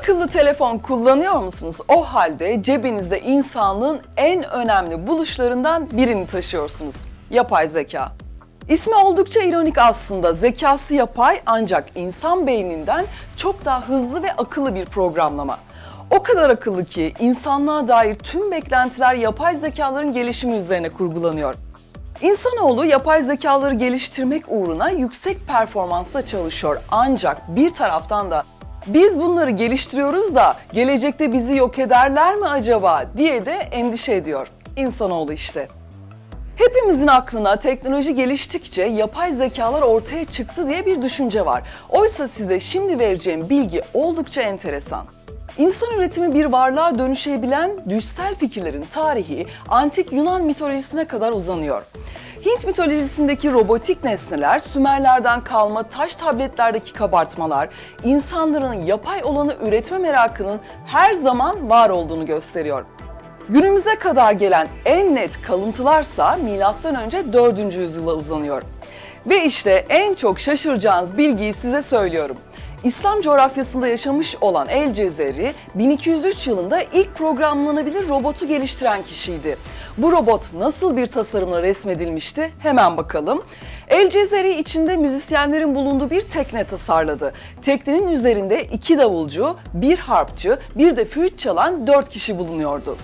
Akıllı telefon kullanıyor musunuz? O halde cebinizde insanlığın en önemli buluşlarından birini taşıyorsunuz. Yapay zeka. İsmi oldukça ironik aslında. Zekası yapay ancak insan beyninden çok daha hızlı ve akıllı bir programlama. O kadar akıllı ki insanlığa dair tüm beklentiler yapay zekaların gelişimi üzerine kurgulanıyor. İnsanoğlu yapay zekaları geliştirmek uğruna yüksek performansla çalışıyor. Ancak bir taraftan da biz bunları geliştiriyoruz da gelecekte bizi yok ederler mi acaba diye de endişe ediyor. İnsanoğlu işte. Hepimizin aklına teknoloji geliştikçe yapay zekalar ortaya çıktı diye bir düşünce var. Oysa size şimdi vereceğim bilgi oldukça enteresan. İnsan üretimi bir varlığa dönüşebilen düşsel fikirlerin tarihi antik Yunan mitolojisine kadar uzanıyor. Hint mitolojisindeki robotik nesneler, Sümerlerden kalma taş tabletlerdeki kabartmalar, insanların yapay olanı üretme merakının her zaman var olduğunu gösteriyor. Günümüze kadar gelen en net kalıntılarsa M.Ö. 4. yüzyıla uzanıyor. Ve işte en çok şaşıracağınız bilgiyi size söylüyorum. İslam coğrafyasında yaşamış olan El Cezeri 1203 yılında ilk programlanabilir robotu geliştiren kişiydi. Bu robot nasıl bir tasarımla resmedilmişti? Hemen bakalım. El Cezeri içinde müzisyenlerin bulunduğu bir tekne tasarladı. Teknenin üzerinde iki davulcu, bir harpçı, bir de flüt çalan dört kişi bulunuyordu.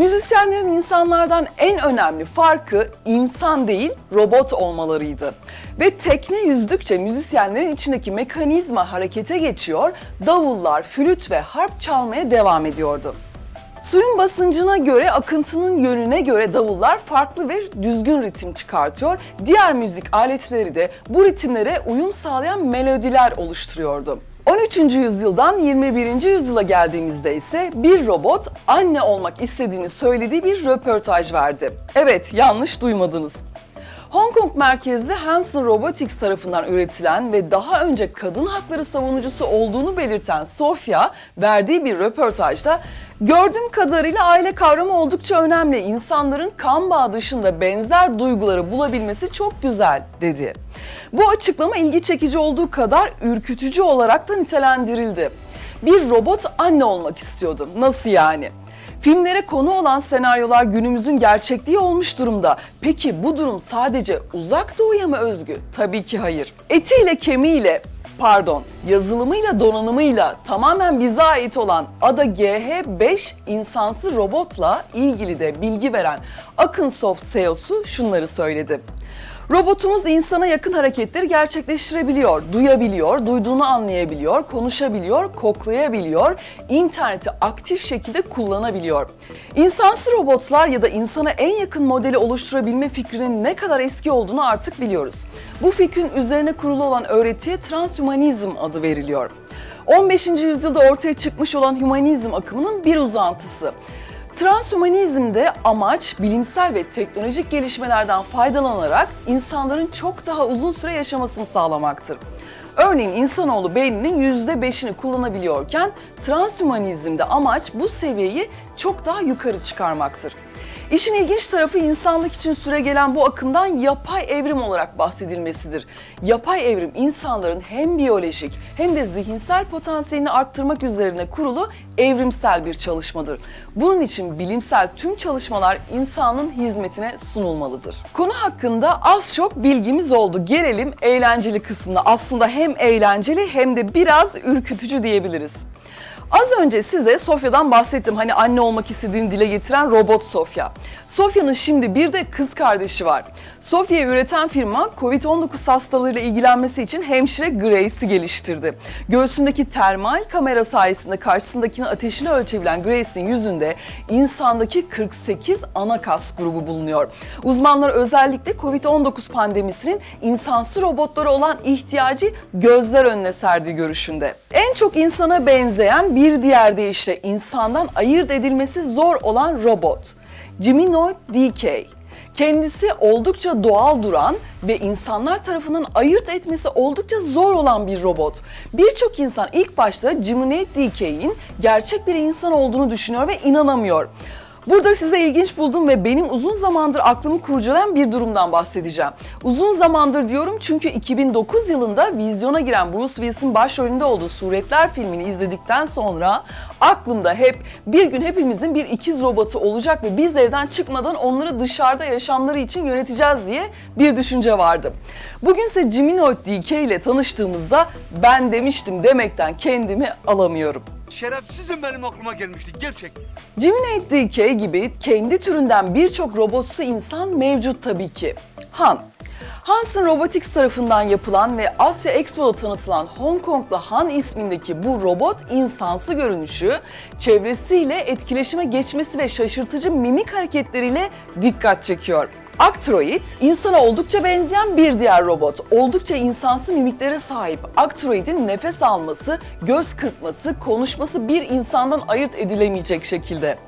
Müzisyenlerin insanlardan en önemli farkı insan değil robot olmalarıydı. Ve tekne yüzdükçe müzisyenlerin içindeki mekanizma harekete geçiyor, davullar, flüt ve harp çalmaya devam ediyordu. Suyun basıncına göre, akıntının yönüne göre davullar farklı ve düzgün ritim çıkartıyor. Diğer müzik aletleri de bu ritimlere uyum sağlayan melodiler oluşturuyordu. 13. yüzyıldan 21. yüzyıla geldiğimizde ise bir robot anne olmak istediğini söylediği bir röportaj verdi. Evet, yanlış duymadınız. Hong Kong merkezli Hanson Robotics tarafından üretilen ve daha önce kadın hakları savunucusu olduğunu belirten Sofia verdiği bir röportajda Gördüğüm kadarıyla aile kavramı oldukça önemli. İnsanların kan bağı dışında benzer duyguları bulabilmesi çok güzel dedi. Bu açıklama ilgi çekici olduğu kadar ürkütücü olarak da nitelendirildi. Bir robot anne olmak istiyordum. Nasıl yani? Filmlere konu olan senaryolar günümüzün gerçekliği olmuş durumda. Peki bu durum sadece uzak doğuya mı özgü? Tabii ki hayır. Etiyle kemiğiyle pardon yazılımıyla donanımıyla tamamen bize ait olan ADA GH5 insansı robotla ilgili de bilgi veren Akınsoft CEO'su şunları söyledi. Robotumuz insana yakın hareketleri gerçekleştirebiliyor, duyabiliyor, duyduğunu anlayabiliyor, konuşabiliyor, koklayabiliyor, interneti aktif şekilde kullanabiliyor. İnsansı robotlar ya da insana en yakın modeli oluşturabilme fikrinin ne kadar eski olduğunu artık biliyoruz. Bu fikrin üzerine kurulu olan öğretiye transhumanizm adı veriliyor. 15. yüzyılda ortaya çıkmış olan humanizm akımının bir uzantısı. Transhumanizmde amaç bilimsel ve teknolojik gelişmelerden faydalanarak insanların çok daha uzun süre yaşamasını sağlamaktır. Örneğin insanoğlu beyninin %5'ini kullanabiliyorken transhumanizmde amaç bu seviyeyi çok daha yukarı çıkarmaktır. İşin ilginç tarafı insanlık için süre gelen bu akımdan yapay evrim olarak bahsedilmesidir. Yapay evrim insanların hem biyolojik hem de zihinsel potansiyelini arttırmak üzerine kurulu evrimsel bir çalışmadır. Bunun için bilimsel tüm çalışmalar insanın hizmetine sunulmalıdır. Konu hakkında az çok bilgimiz oldu. Gelelim eğlenceli kısmına. Aslında hem eğlenceli hem de biraz ürkütücü diyebiliriz. Az önce size Sofya'dan bahsettim. Hani anne olmak istediğini dile getiren robot Sofya. Sofya'nın şimdi bir de kız kardeşi var. Sofya'yı üreten firma COVID-19 hastalığıyla ilgilenmesi için hemşire Grace'i geliştirdi. Göğsündeki termal kamera sayesinde karşısındakinin ateşini ölçebilen Grace'in yüzünde insandaki 48 ana kas grubu bulunuyor. Uzmanlar özellikle COVID-19 pandemisinin insansı robotlara olan ihtiyacı gözler önüne serdiği görüşünde. En çok insana benzeyen bir diğer deyişle insandan ayırt edilmesi zor olan robot. Geminoid DK. Kendisi oldukça doğal duran ve insanlar tarafından ayırt etmesi oldukça zor olan bir robot. Birçok insan ilk başta Geminoid DK'in gerçek bir insan olduğunu düşünüyor ve inanamıyor. Burada size ilginç buldum ve benim uzun zamandır aklımı kurcalayan bir durumdan bahsedeceğim. Uzun zamandır diyorum çünkü 2009 yılında vizyona giren Bruce Willis'in başrolünde olduğu Suretler filmini izledikten sonra aklımda hep bir gün hepimizin bir ikiz robotu olacak ve biz evden çıkmadan onları dışarıda yaşamları için yöneteceğiz diye bir düşünce vardı. Bugünse Geminoid DK ile tanıştığımızda ben demiştim demekten kendimi alamıyorum. Şerefsizim benim aklıma gelmişti gerçekten. Gemini DK gibi kendi türünden birçok robotsu insan mevcut tabii ki. Han. Hanson Robotics tarafından yapılan ve Asya Expo'da tanıtılan Hong Konglu Han ismindeki bu robot insansı görünüşü, çevresiyle etkileşime geçmesi ve şaşırtıcı mimik hareketleriyle dikkat çekiyor. Actroid, insana oldukça benzeyen bir diğer robot. Oldukça insansı mimiklere sahip. Actroid'in nefes alması, göz kırpması, konuşması bir insandan ayırt edilemeyecek şekilde.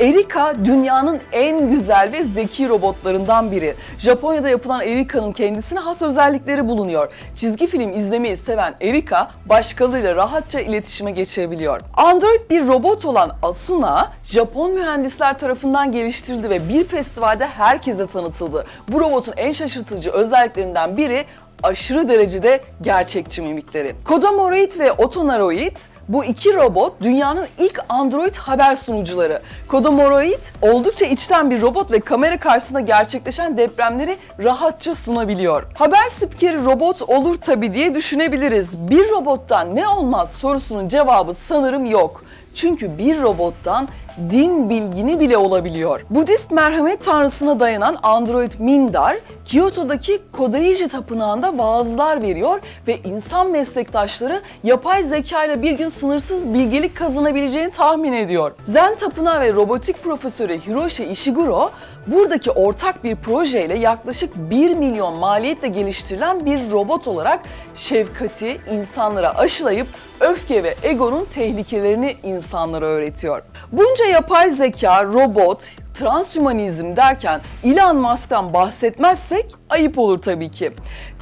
Erika dünyanın en güzel ve zeki robotlarından biri. Japonya'da yapılan Erika'nın kendisine has özellikleri bulunuyor. Çizgi film izlemeyi seven Erika başkalarıyla rahatça iletişime geçebiliyor. Android bir robot olan Asuna, Japon mühendisler tarafından geliştirildi ve bir festivalde herkese tanıtıldı. Bu robotun en şaşırtıcı özelliklerinden biri aşırı derecede gerçekçi mimikleri. Kodomoroid ve Otonaroid bu iki robot dünyanın ilk Android haber sunucuları. Kodomoroid oldukça içten bir robot ve kamera karşısında gerçekleşen depremleri rahatça sunabiliyor. Haber spikeri robot olur tabi diye düşünebiliriz. Bir robottan ne olmaz sorusunun cevabı sanırım yok. Çünkü bir robottan din bilgini bile olabiliyor. Budist merhamet tanrısına dayanan android Mindar, Kyoto'daki Kodaiji tapınağında vaazlar veriyor ve insan meslektaşları yapay zeka ile bir gün sınırsız bilgelik kazanabileceğini tahmin ediyor. Zen tapınağı ve robotik profesörü Hiroshi Ishiguro, buradaki ortak bir projeyle yaklaşık 1 milyon maliyetle geliştirilen bir robot olarak şefkati insanlara aşılayıp öfke ve egonun tehlikelerini insanlara öğretiyor. Bunca yapay zeka, robot, transhümanizm derken Elon Musk'tan bahsetmezsek ayıp olur tabii ki.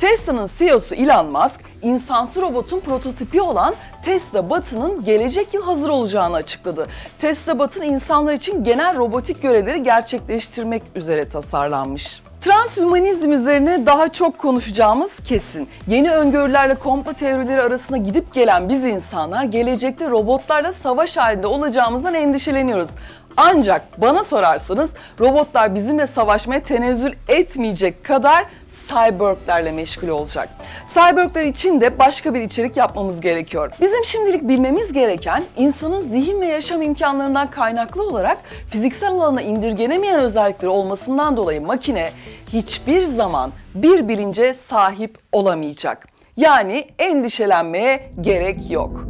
Tesla'nın CEO'su Elon Musk, insansı robotun prototipi olan Tesla Bot'ının gelecek yıl hazır olacağını açıkladı. Tesla Bot'un insanlar için genel robotik görevleri gerçekleştirmek üzere tasarlanmış. Transhümanizm üzerine daha çok konuşacağımız kesin. Yeni öngörülerle komplo teorileri arasında gidip gelen biz insanlar gelecekte robotlarla savaş halinde olacağımızdan endişeleniyoruz. Ancak bana sorarsanız robotlar bizimle savaşmaya tenezzül etmeyecek kadar cyborglerle meşgul olacak. Cyborglar için de başka bir içerik yapmamız gerekiyor. Bizim şimdilik bilmemiz gereken insanın zihin ve yaşam imkanlarından kaynaklı olarak fiziksel alana indirgenemeyen özellikleri olmasından dolayı makine hiçbir zaman bir bilince sahip olamayacak. Yani endişelenmeye gerek yok.